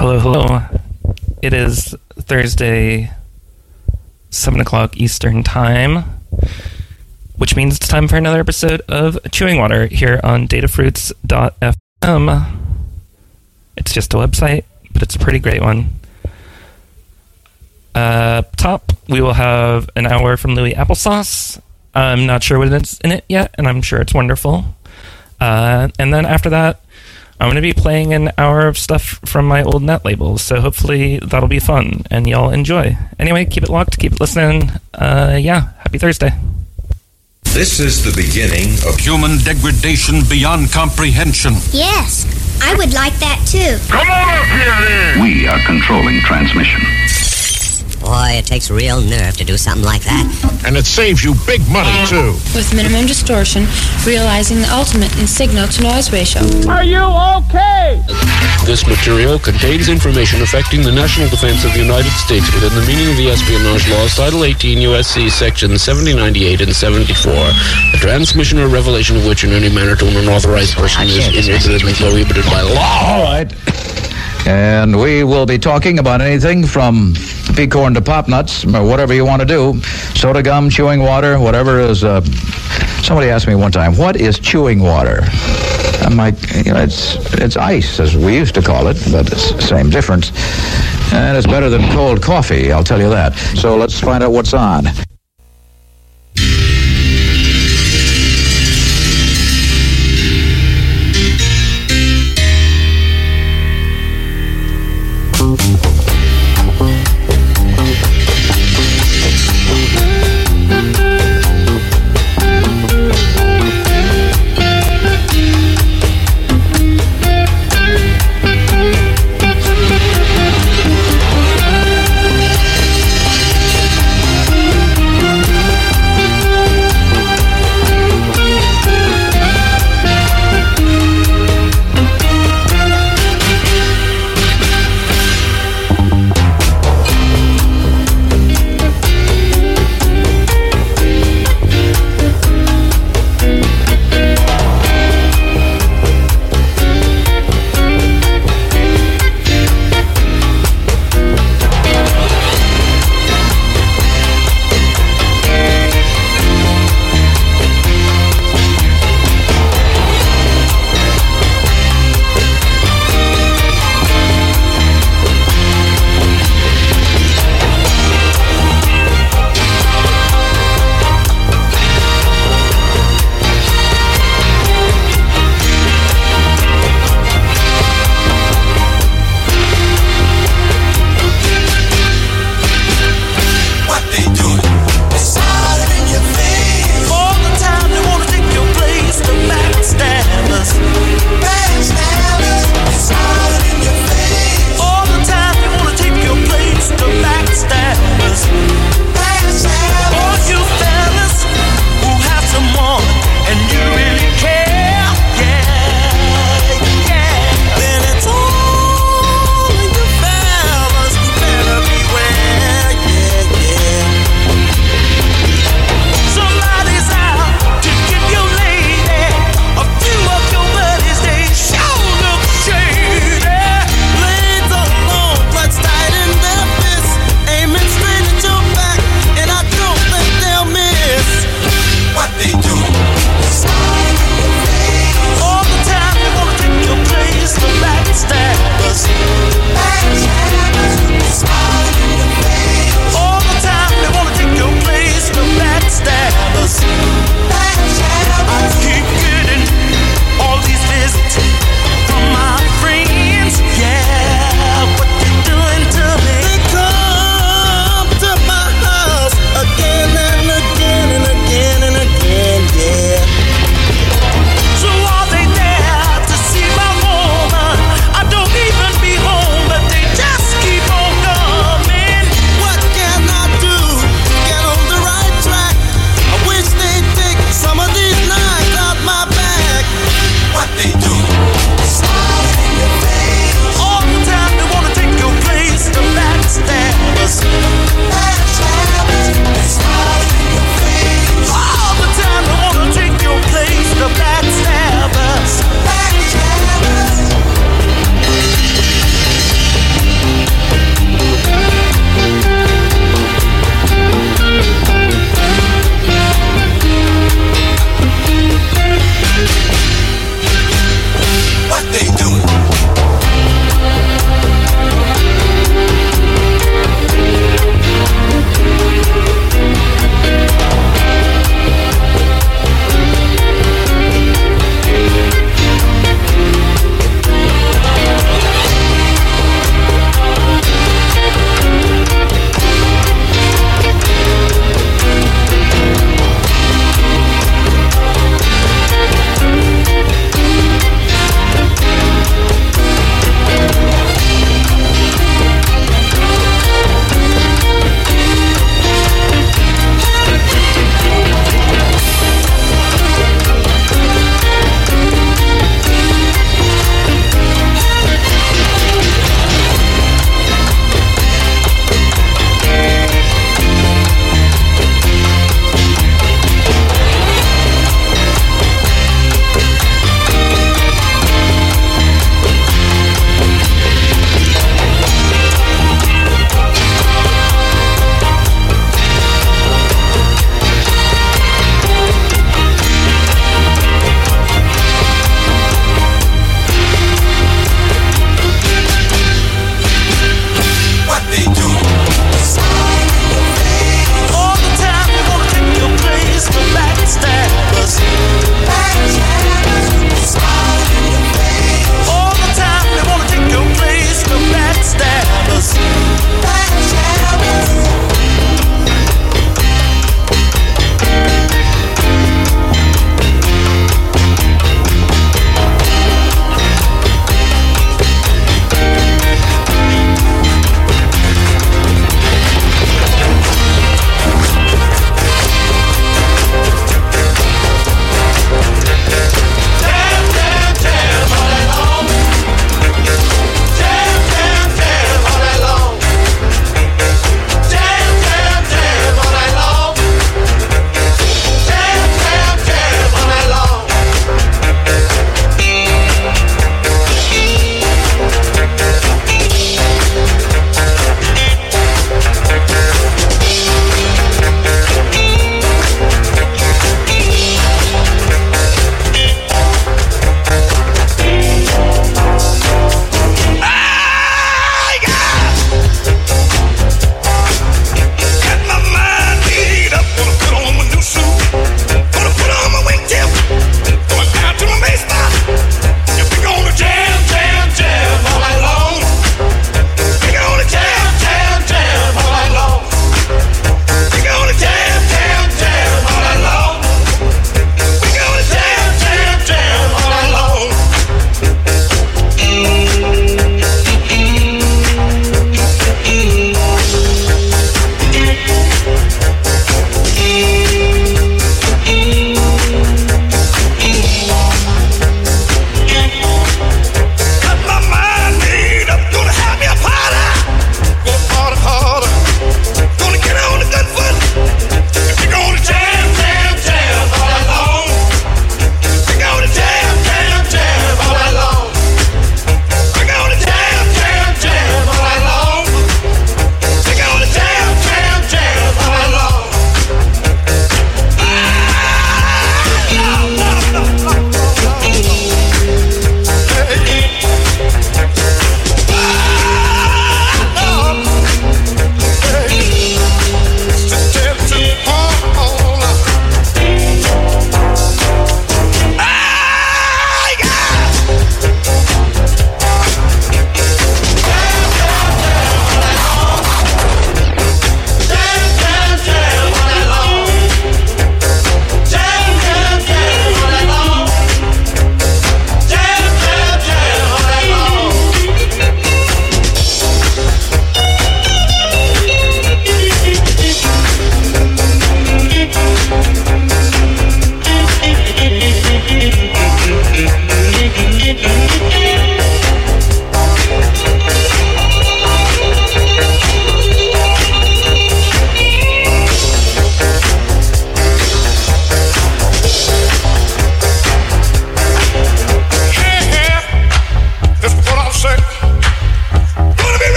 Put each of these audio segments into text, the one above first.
Hello, hello. It is Thursday, 7 o'clock Eastern Time, which means it's time for another episode of Chewing Water here on datafruits.fm. It's just a website, but it's a pretty great one. Uh, top, we will have an hour from Louis Applesauce. I'm not sure what it's in it yet, and I'm sure it's wonderful. Uh, and then after that, I'm going to be playing an hour of stuff from my old net labels, so hopefully that'll be fun and y'all enjoy. Anyway, keep it locked, keep it listening. Uh, yeah, happy Thursday. This is the beginning of Human degradation beyond comprehension. Yes, I would like that too. Come on up here then! We are controlling transmission. Boy, it takes real nerve to do something like that. And it saves you big money, too. with minimum distortion, realizing the ultimate in signal to noise ratio. Are you okay? This material contains information affecting the national defense of the United States within the meaning of the espionage laws, Title 18 U.S.C. Section 7098 and 74. The transmission or revelation of which in any manner to an unauthorized person is inadvertently prohibited by law. All right. And we will be talking about anything from peacorn to pop nuts, or whatever you want to do. Soda gum, chewing water, whatever is. Uh, somebody asked me one time, "What is chewing water?" I'm like, you know, it's it's ice, as we used to call it, but it's the same difference. And it's better than cold coffee, I'll tell you that. So let's find out what's on.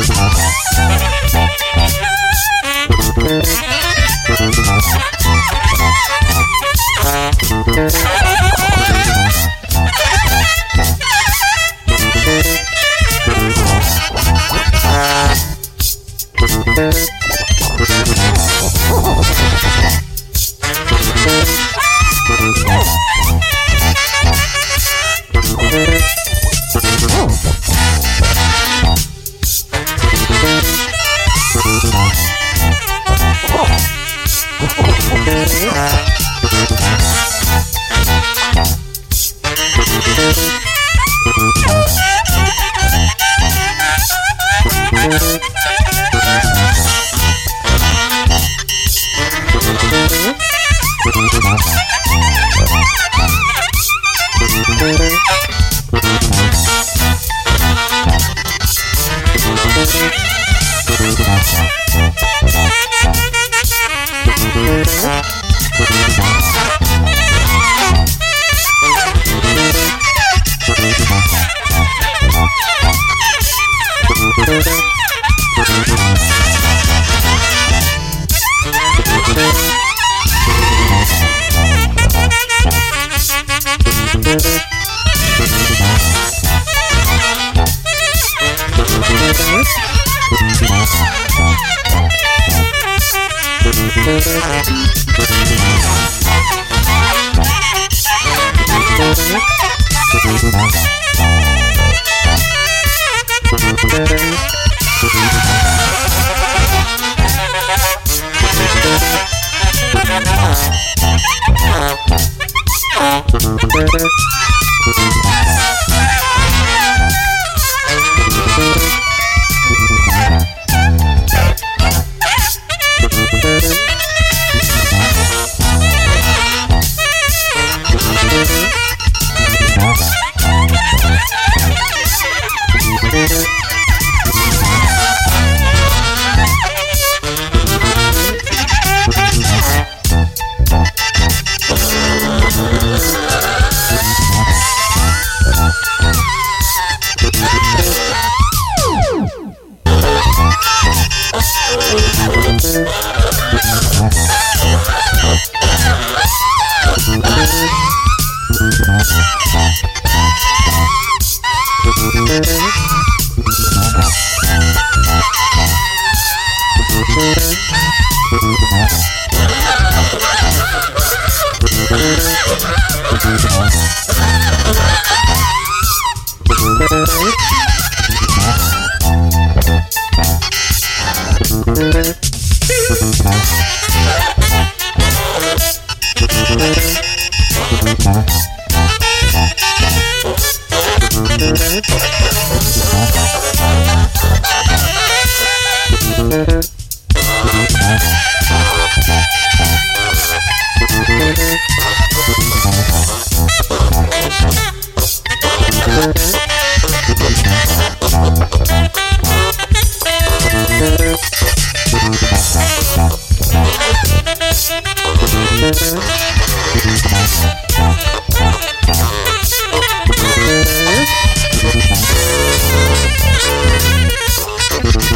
Thank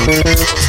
Música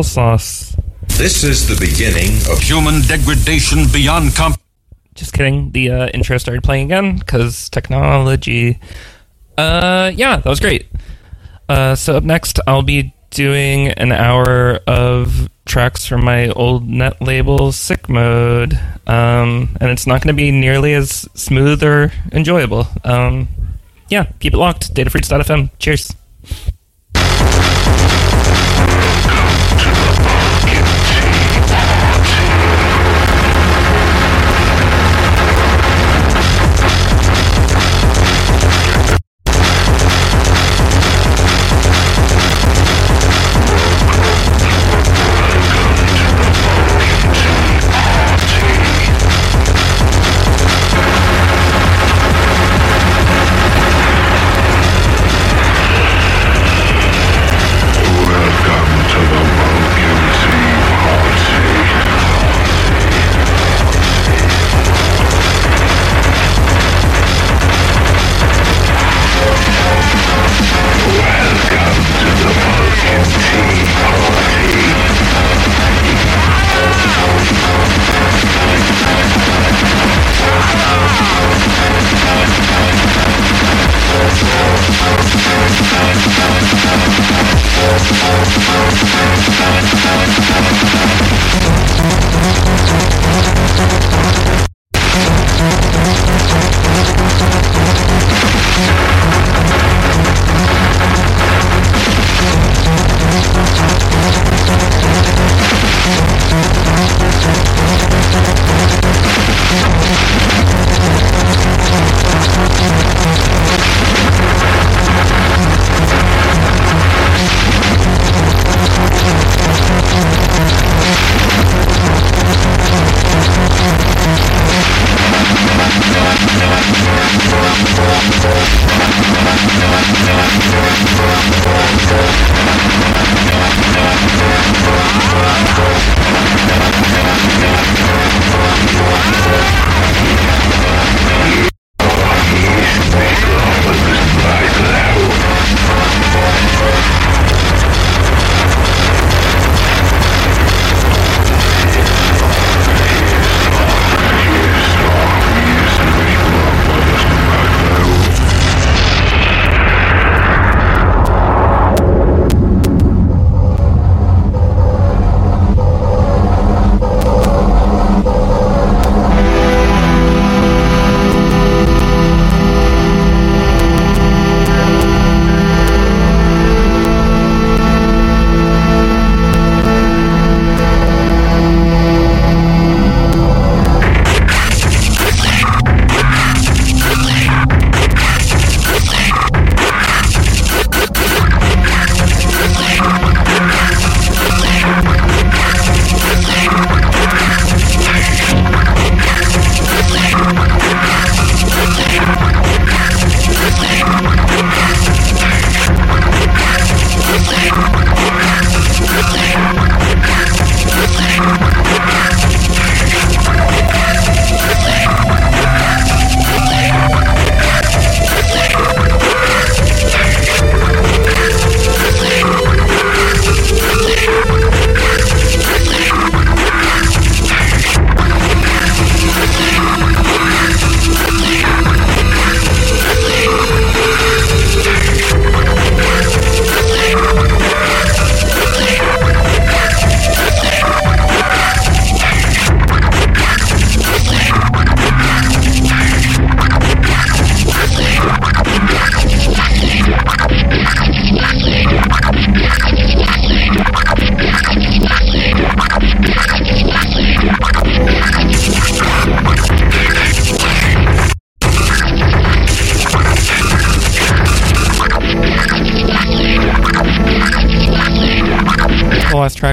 applesauce. This is the beginning of human degradation beyond comp. Just kidding. The uh, intro started playing again because technology. Uh, yeah, that was great. Uh, so up next, I'll be doing an hour of tracks from my old net label, Sick Mode, um, and it's not going to be nearly as smooth or enjoyable. Um, yeah, keep it locked. Datafruits.fm. Cheers.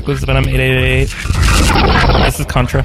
This is Venom 888. This is Contra.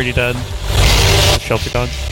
already dead. Shelter dodge.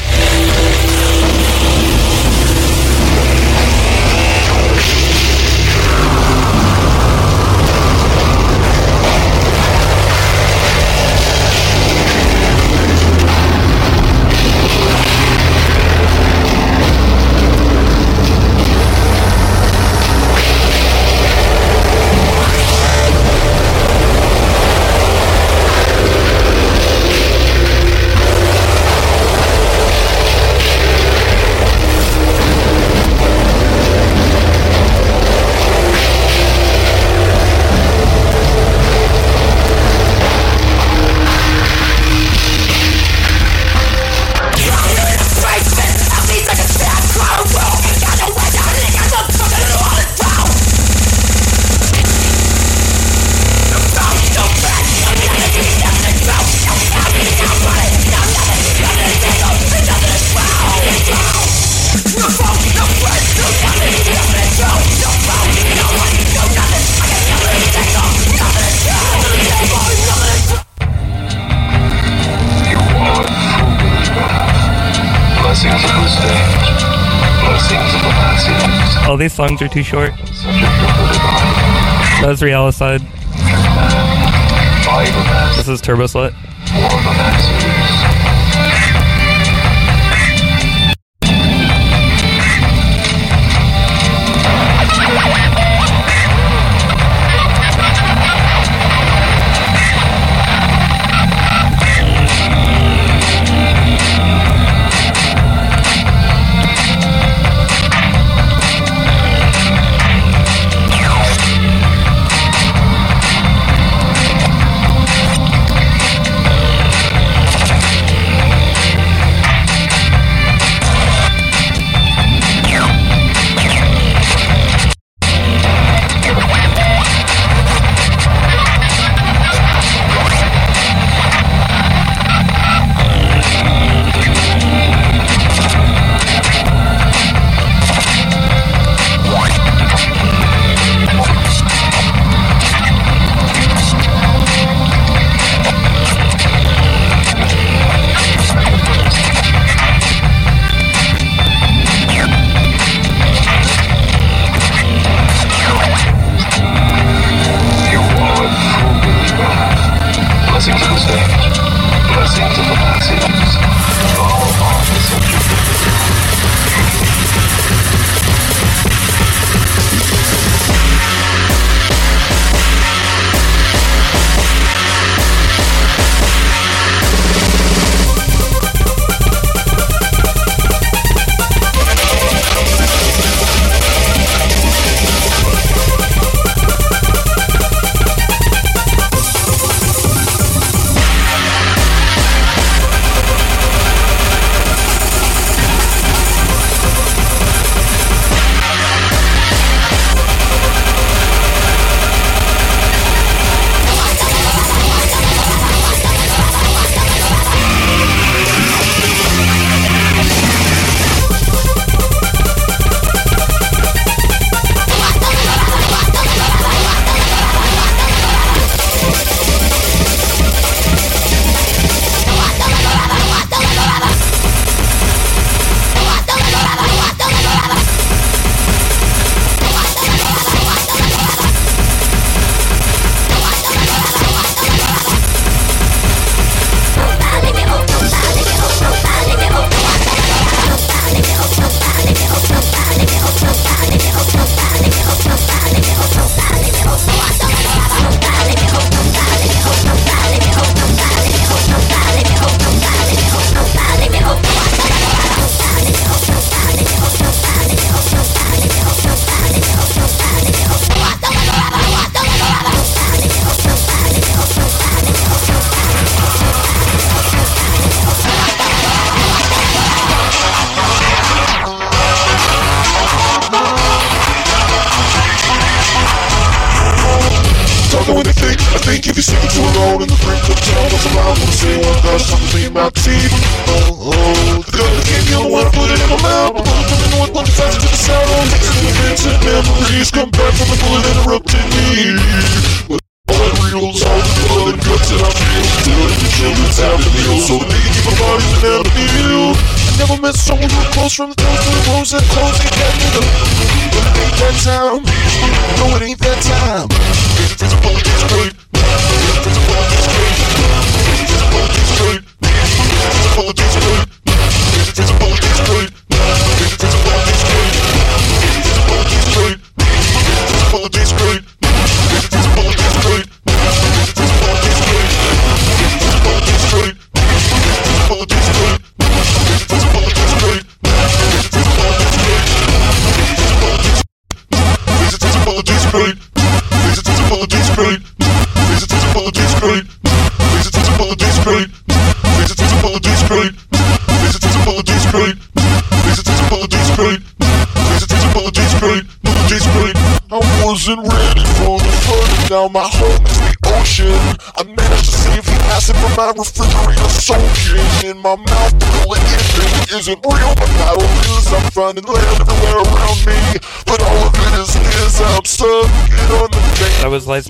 songs are too short. That's Aside. This is Turbo Slut.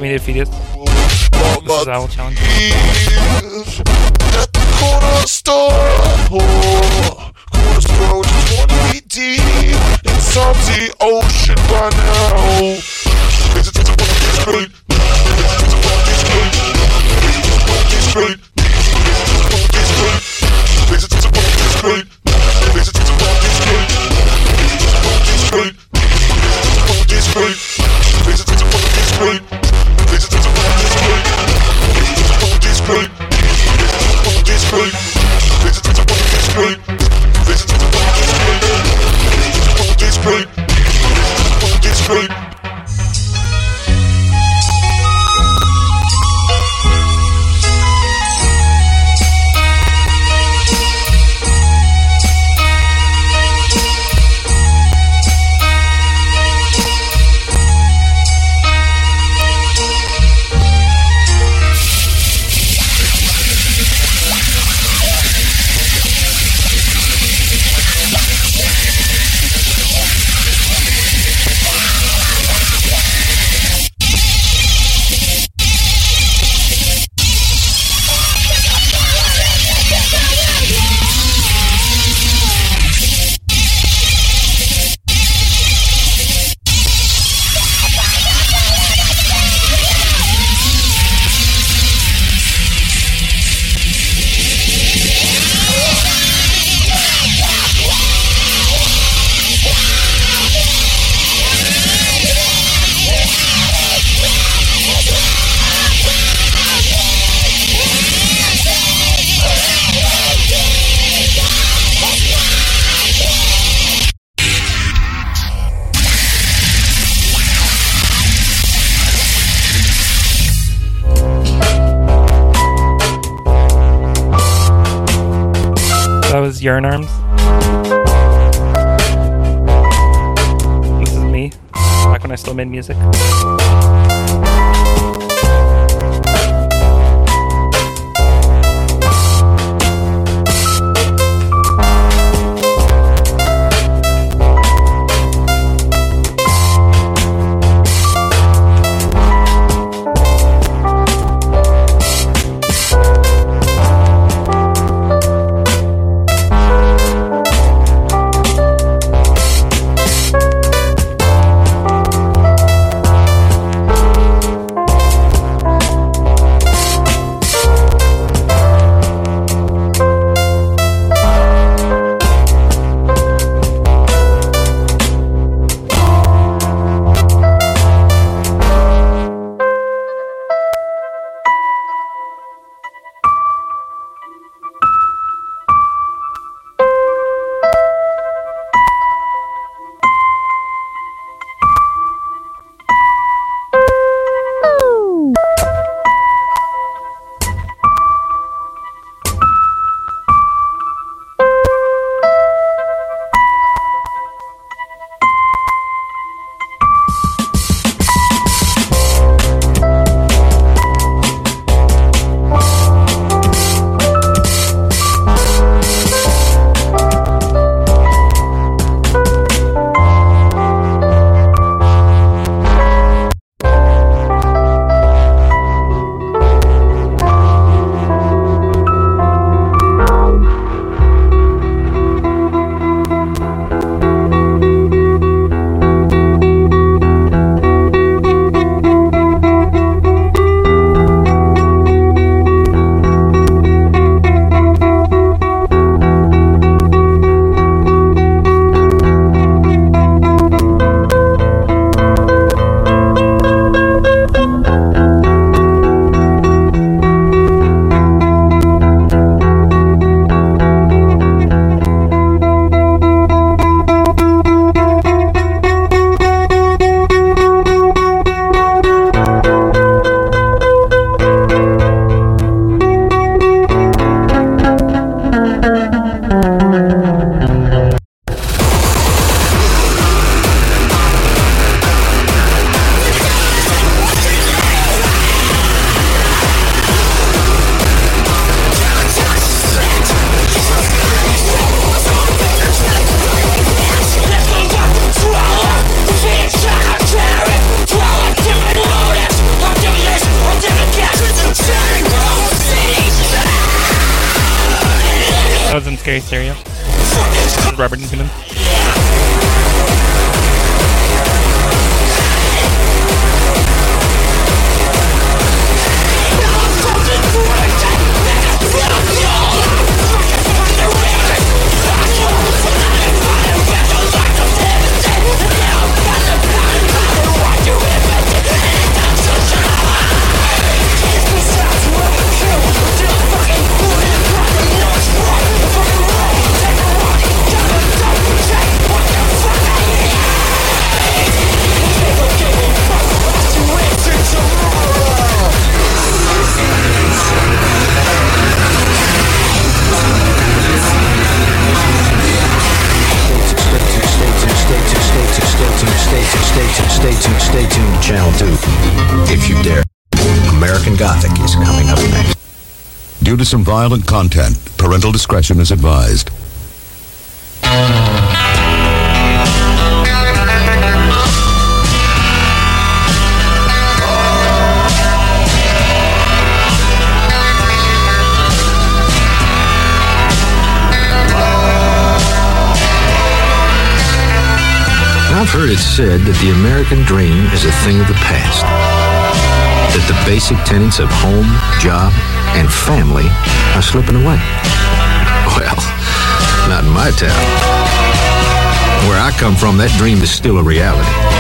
Media Fetus. This is Owl Challenge. Gentleman music. Scary Stereo. Robert Newman. Due to some violent content, parental discretion is advised. I've heard it said that the American dream is a thing of the past. That the basic tenets of home, job, and family are slipping away. Well, not in my town. Where I come from, that dream is still a reality.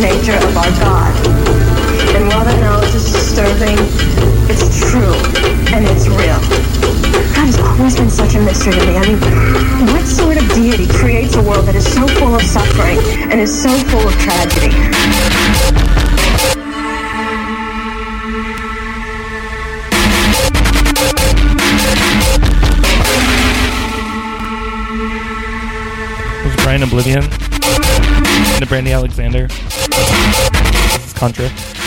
Nature of our God. And while that knowledge is disturbing, it's true and it's real. God has always been such a mystery to me. I mean, what sort of deity creates a world that is so full of suffering and is so full of tragedy? Was Brian Oblivion. And the Brandy Alexander. Contra.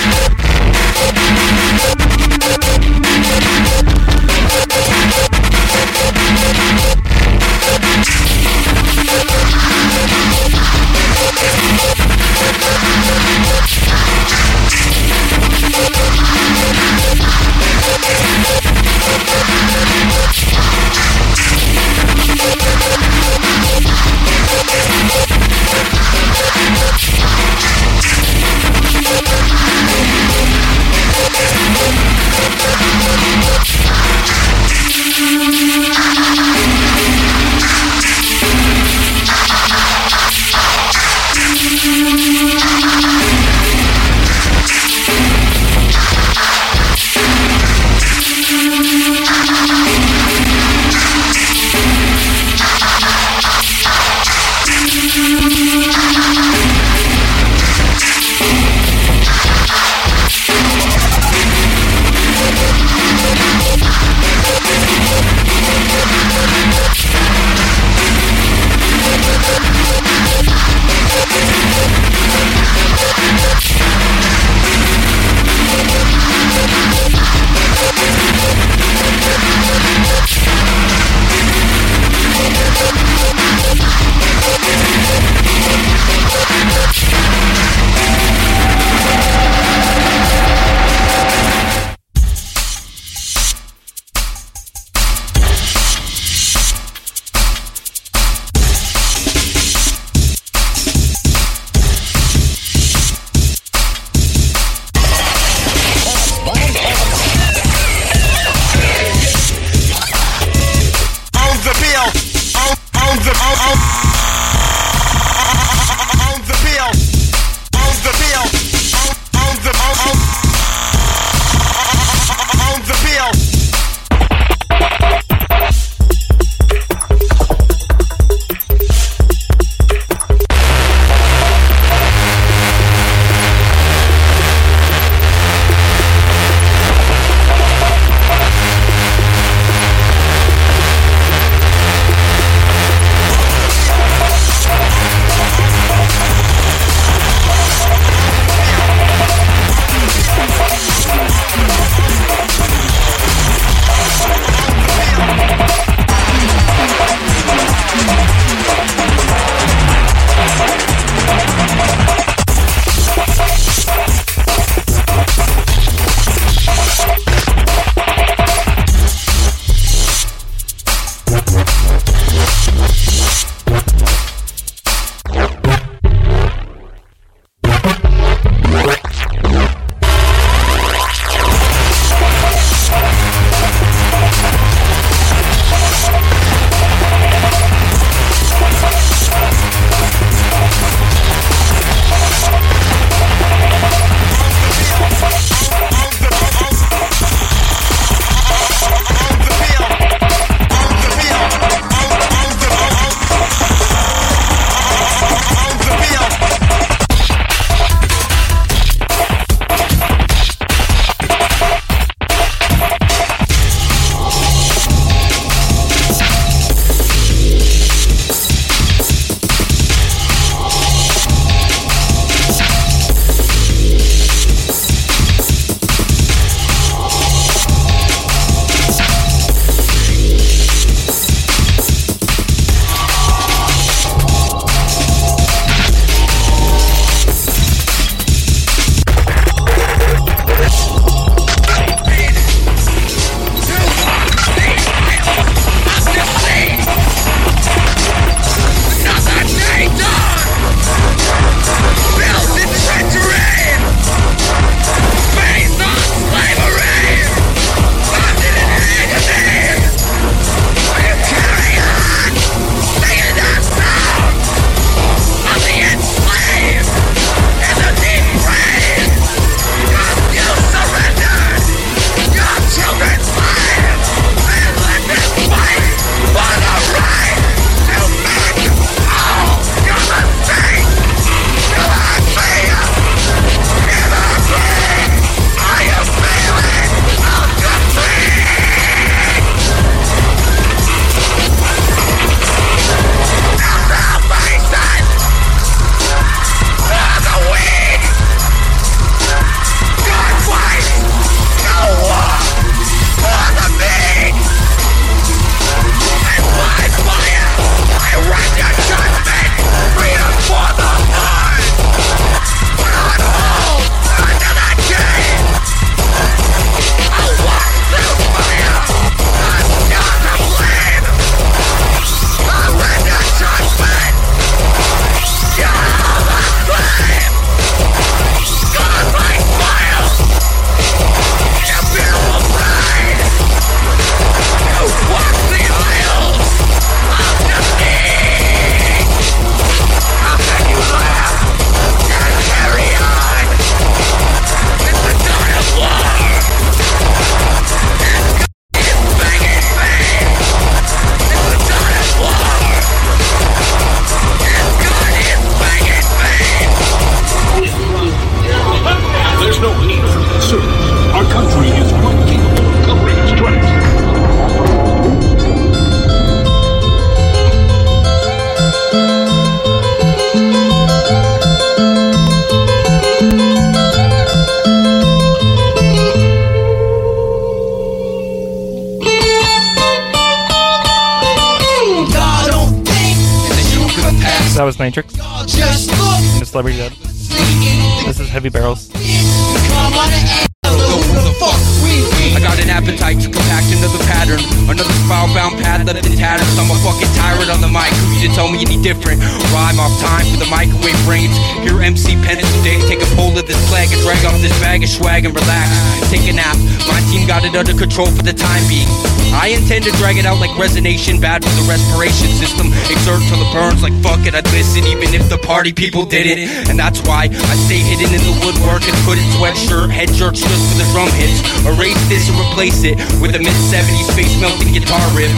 Control for the time being. I intend to drag it out like resonation, bad for the respiration system. Exert till it burns like fuck it. I'd listen even if the party people didn't. And that's why I stay hidden in the woodwork and put in sweatshirt, head jerks just for the drum hits. Erase this and replace it with a mid 70s face melting guitar riff.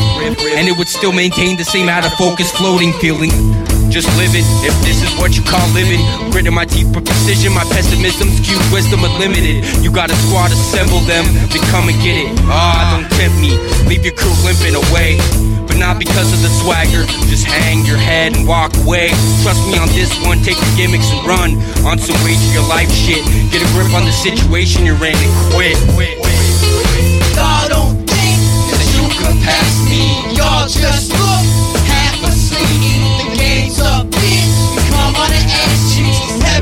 And it would still maintain the same out of focus floating feeling. Just living, if this is what you call living. Gritting my teeth precision, my pessimism skewed wisdom unlimited. You got a squad, assemble them, then come and get it. Ah, don't tempt me, leave your crew limping away. But not because of the swagger, just hang your head and walk away. Trust me on this one, take your gimmicks and run on some way to your life shit. Get a grip on the situation you're in and quit. Y'all don't think that you could pass me. Y'all just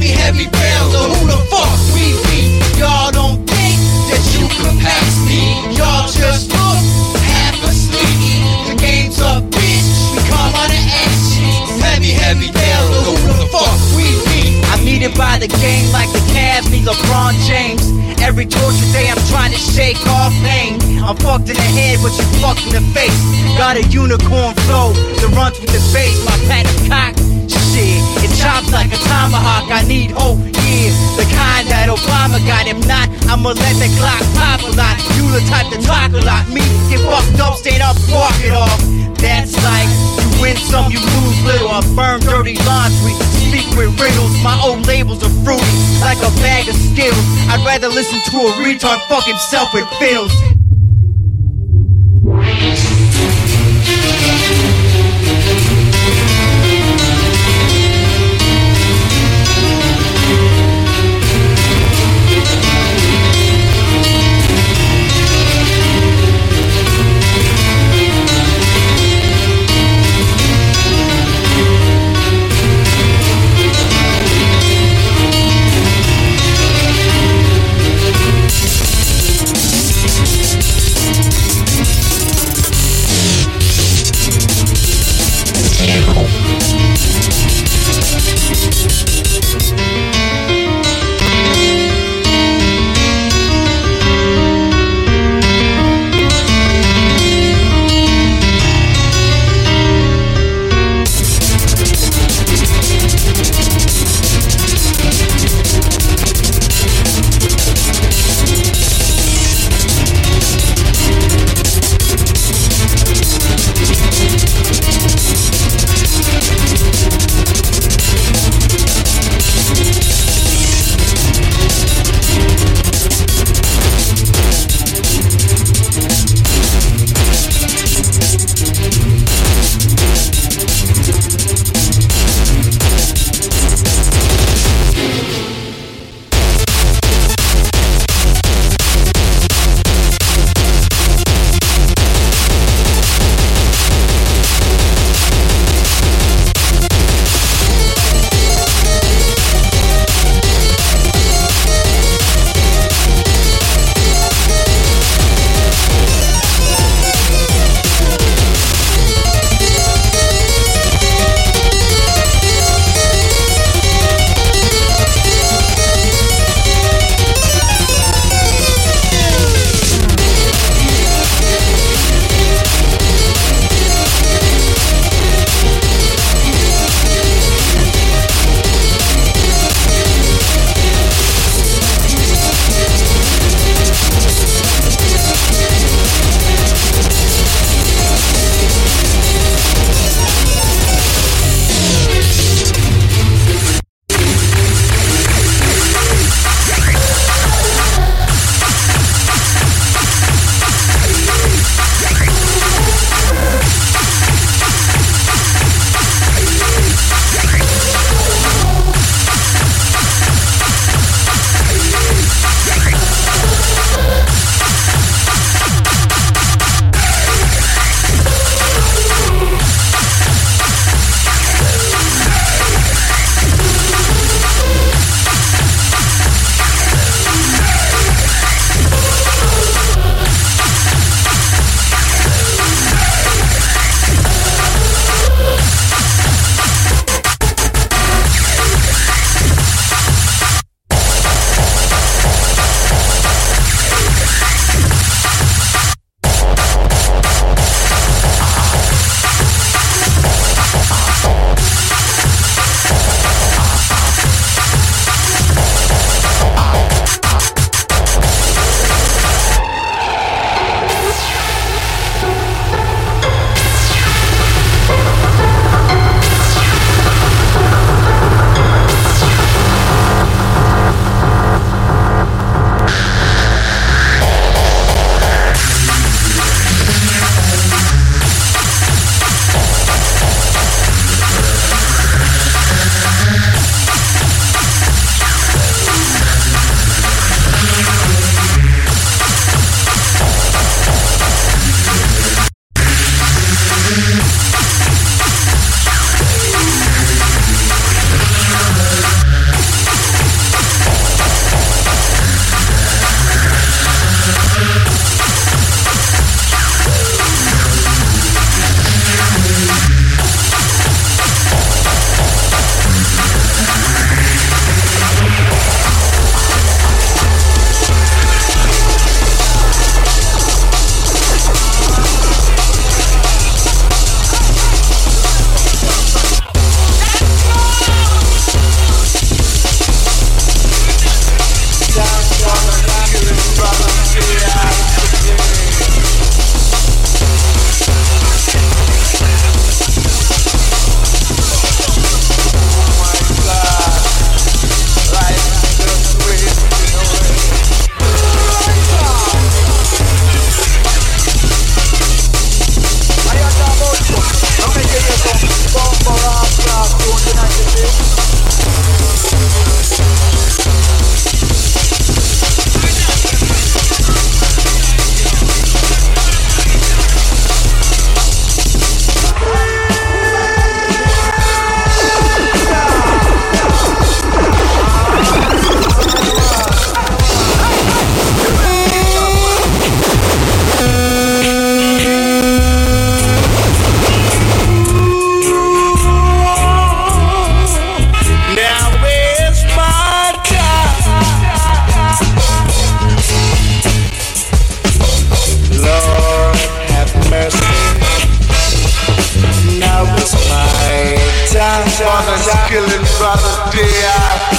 Heavy, heavy who the fuck we? Y'all don't think that you pass me. Y'all just I'm by the game like the Cavs need LeBron James. Every torture day I'm trying to shake off pain. I'm fucked in the head, but you fucked in the face. Got a unicorn flow that runs with the bass. My pattern cock, shit. It chops like a tomahawk. I need hope, yeah. The kind that Obama got. If not, I'ma let the clock pop a lot. You the type to talk a lot. Me, get fucked up, stand up, walk it off. That's like win some, you lose little. I burn dirty laundry, speak with riddles. My old labels are fruity, like a bag of Skittles. I'd rather listen to a retard fuck himself with fiddles.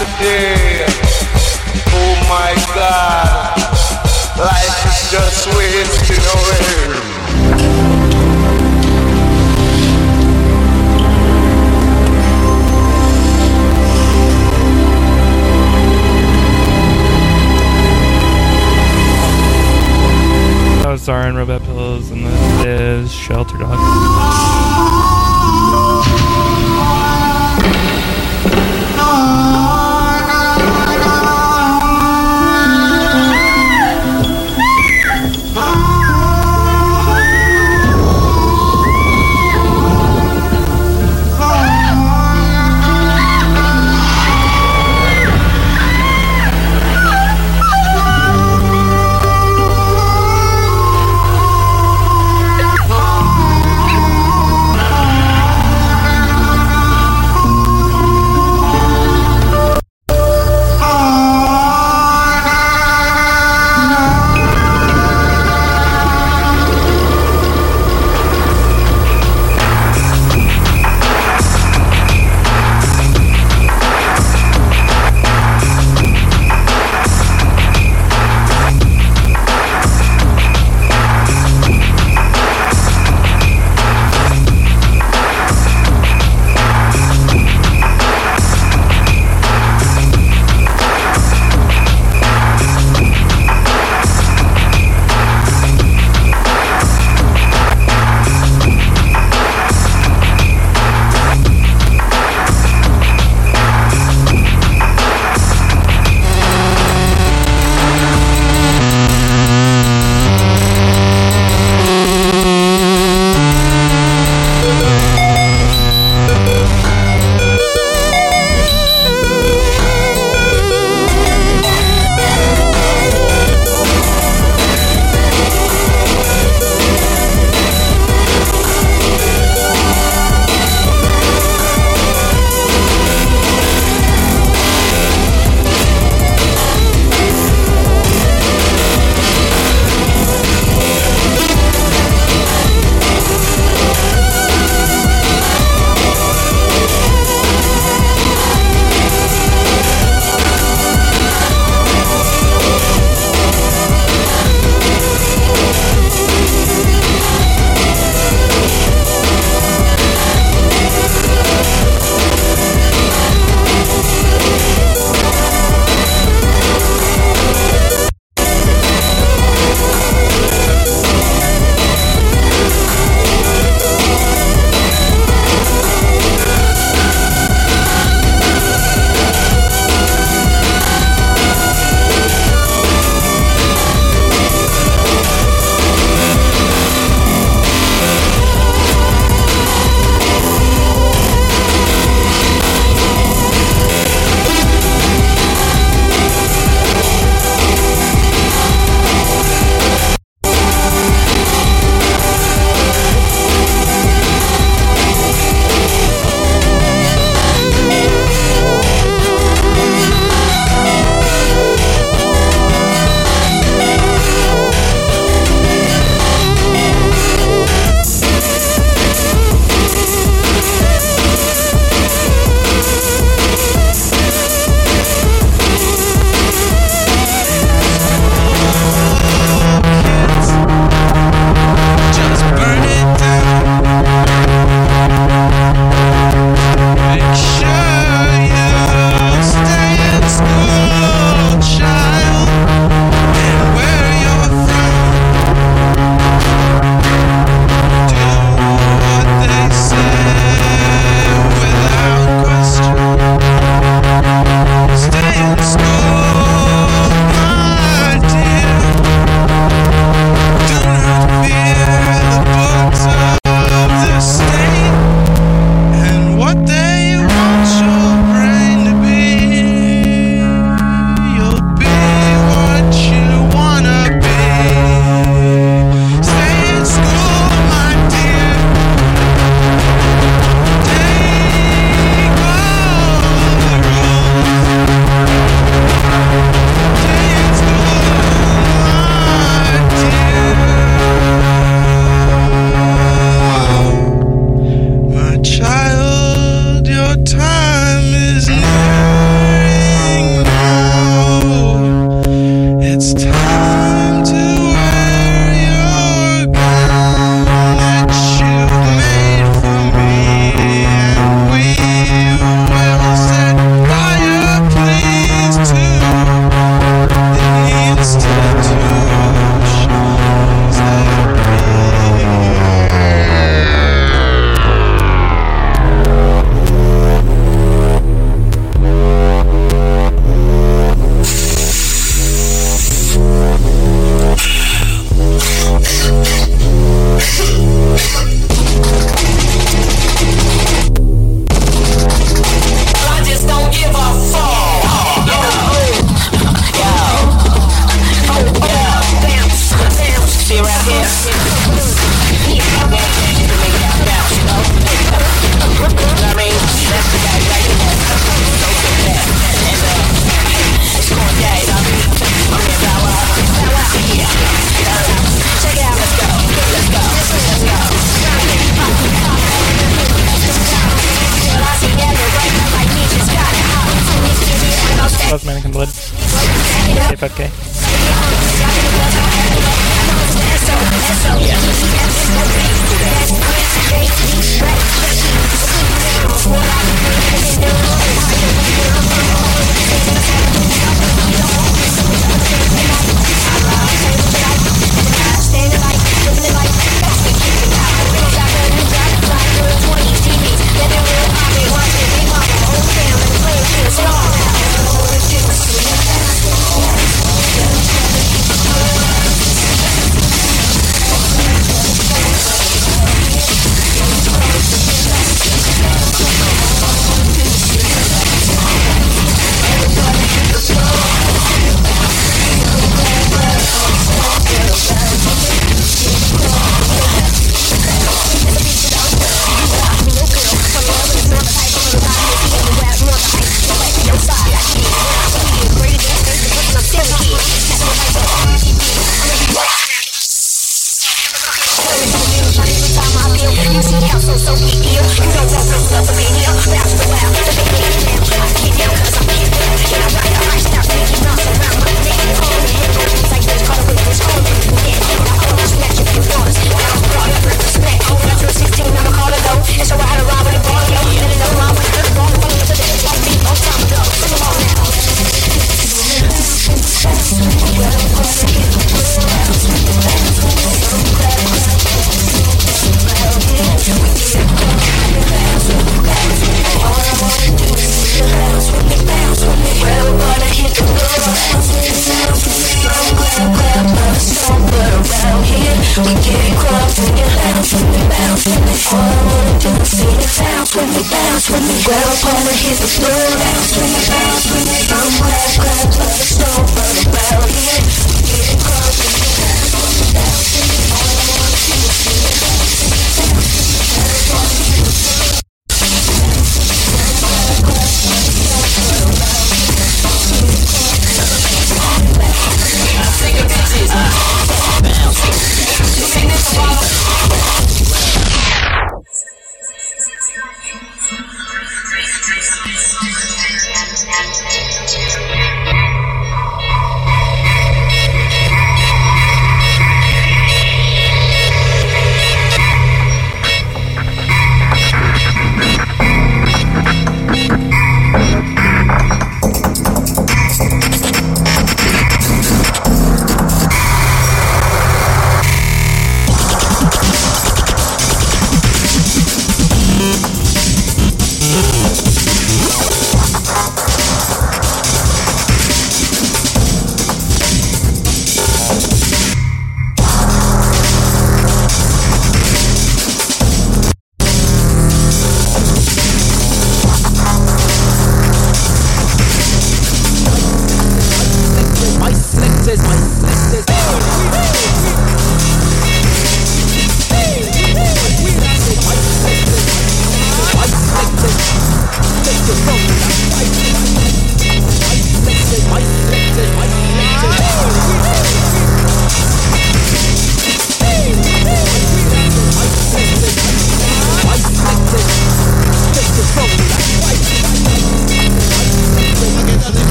After. Oh my God, life is just wasting away. And Robot Pillows, and this is Shelter Dog.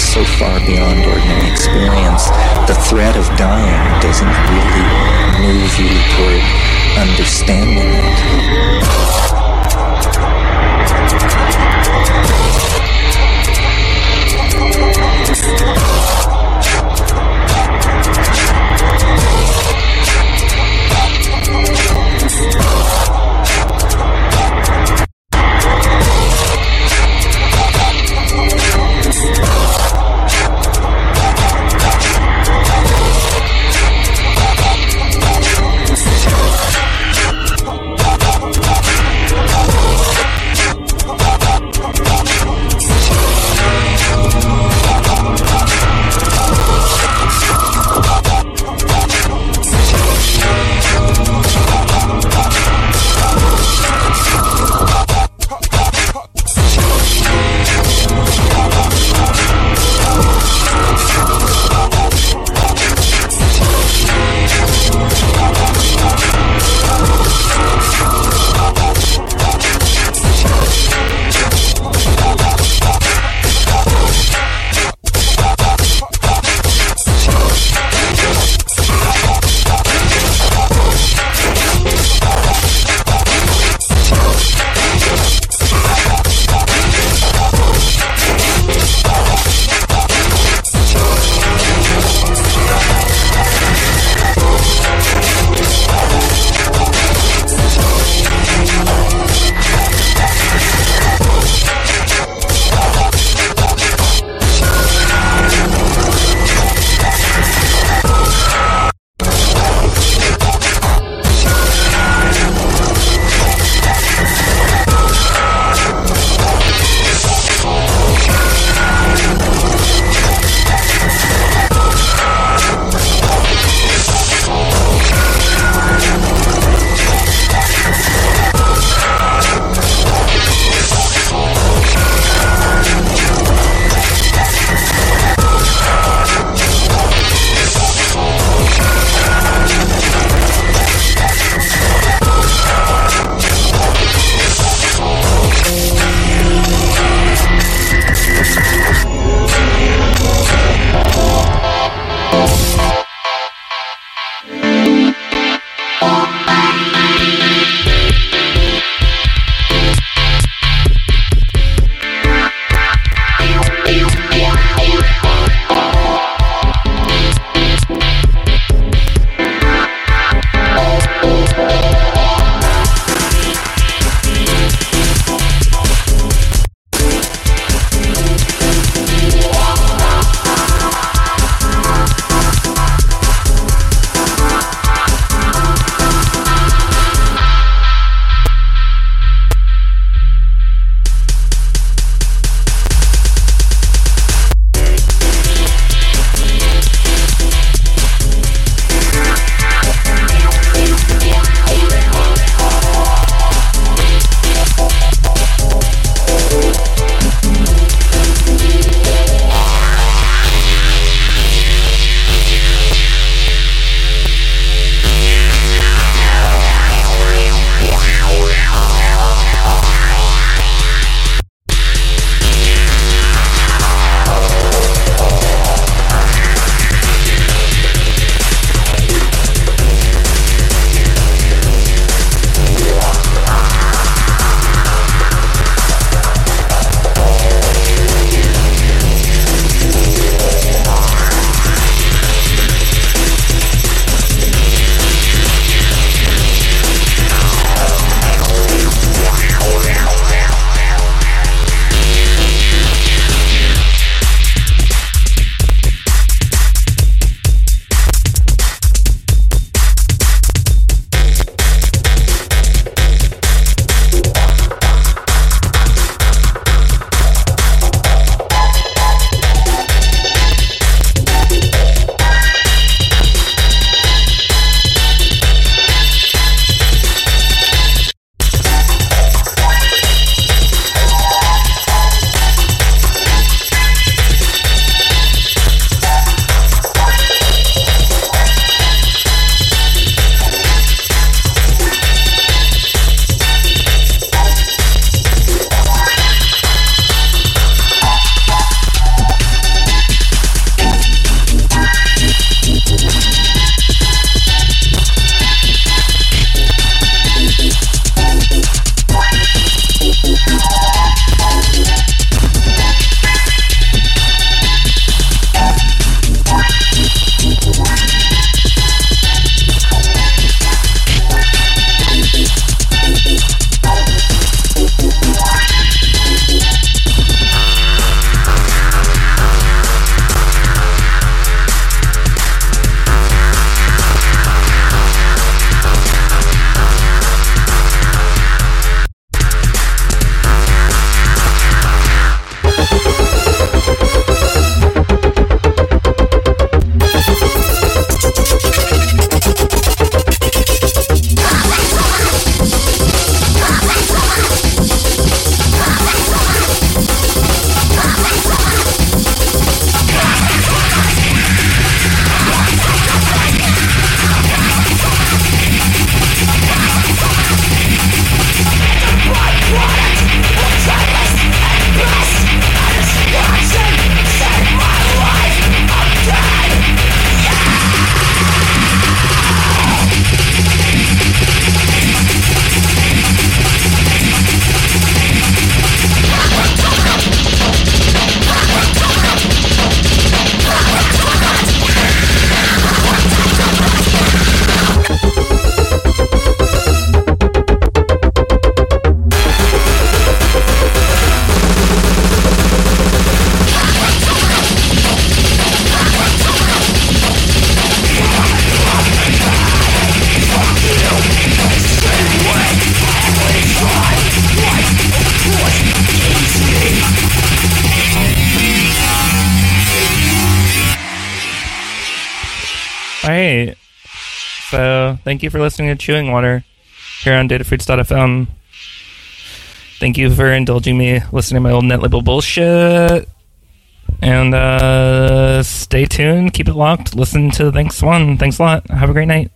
is so far beyond ordinary experience, the threat of dying doesn't really move you toward understanding it. Thank thank you for listening to Chewing Water here on datafruits.fm. Thank you for indulging me listening to my old net label bullshit. And uh, stay tuned, keep it locked, listen to next one. Thanks a lot. Have a great night.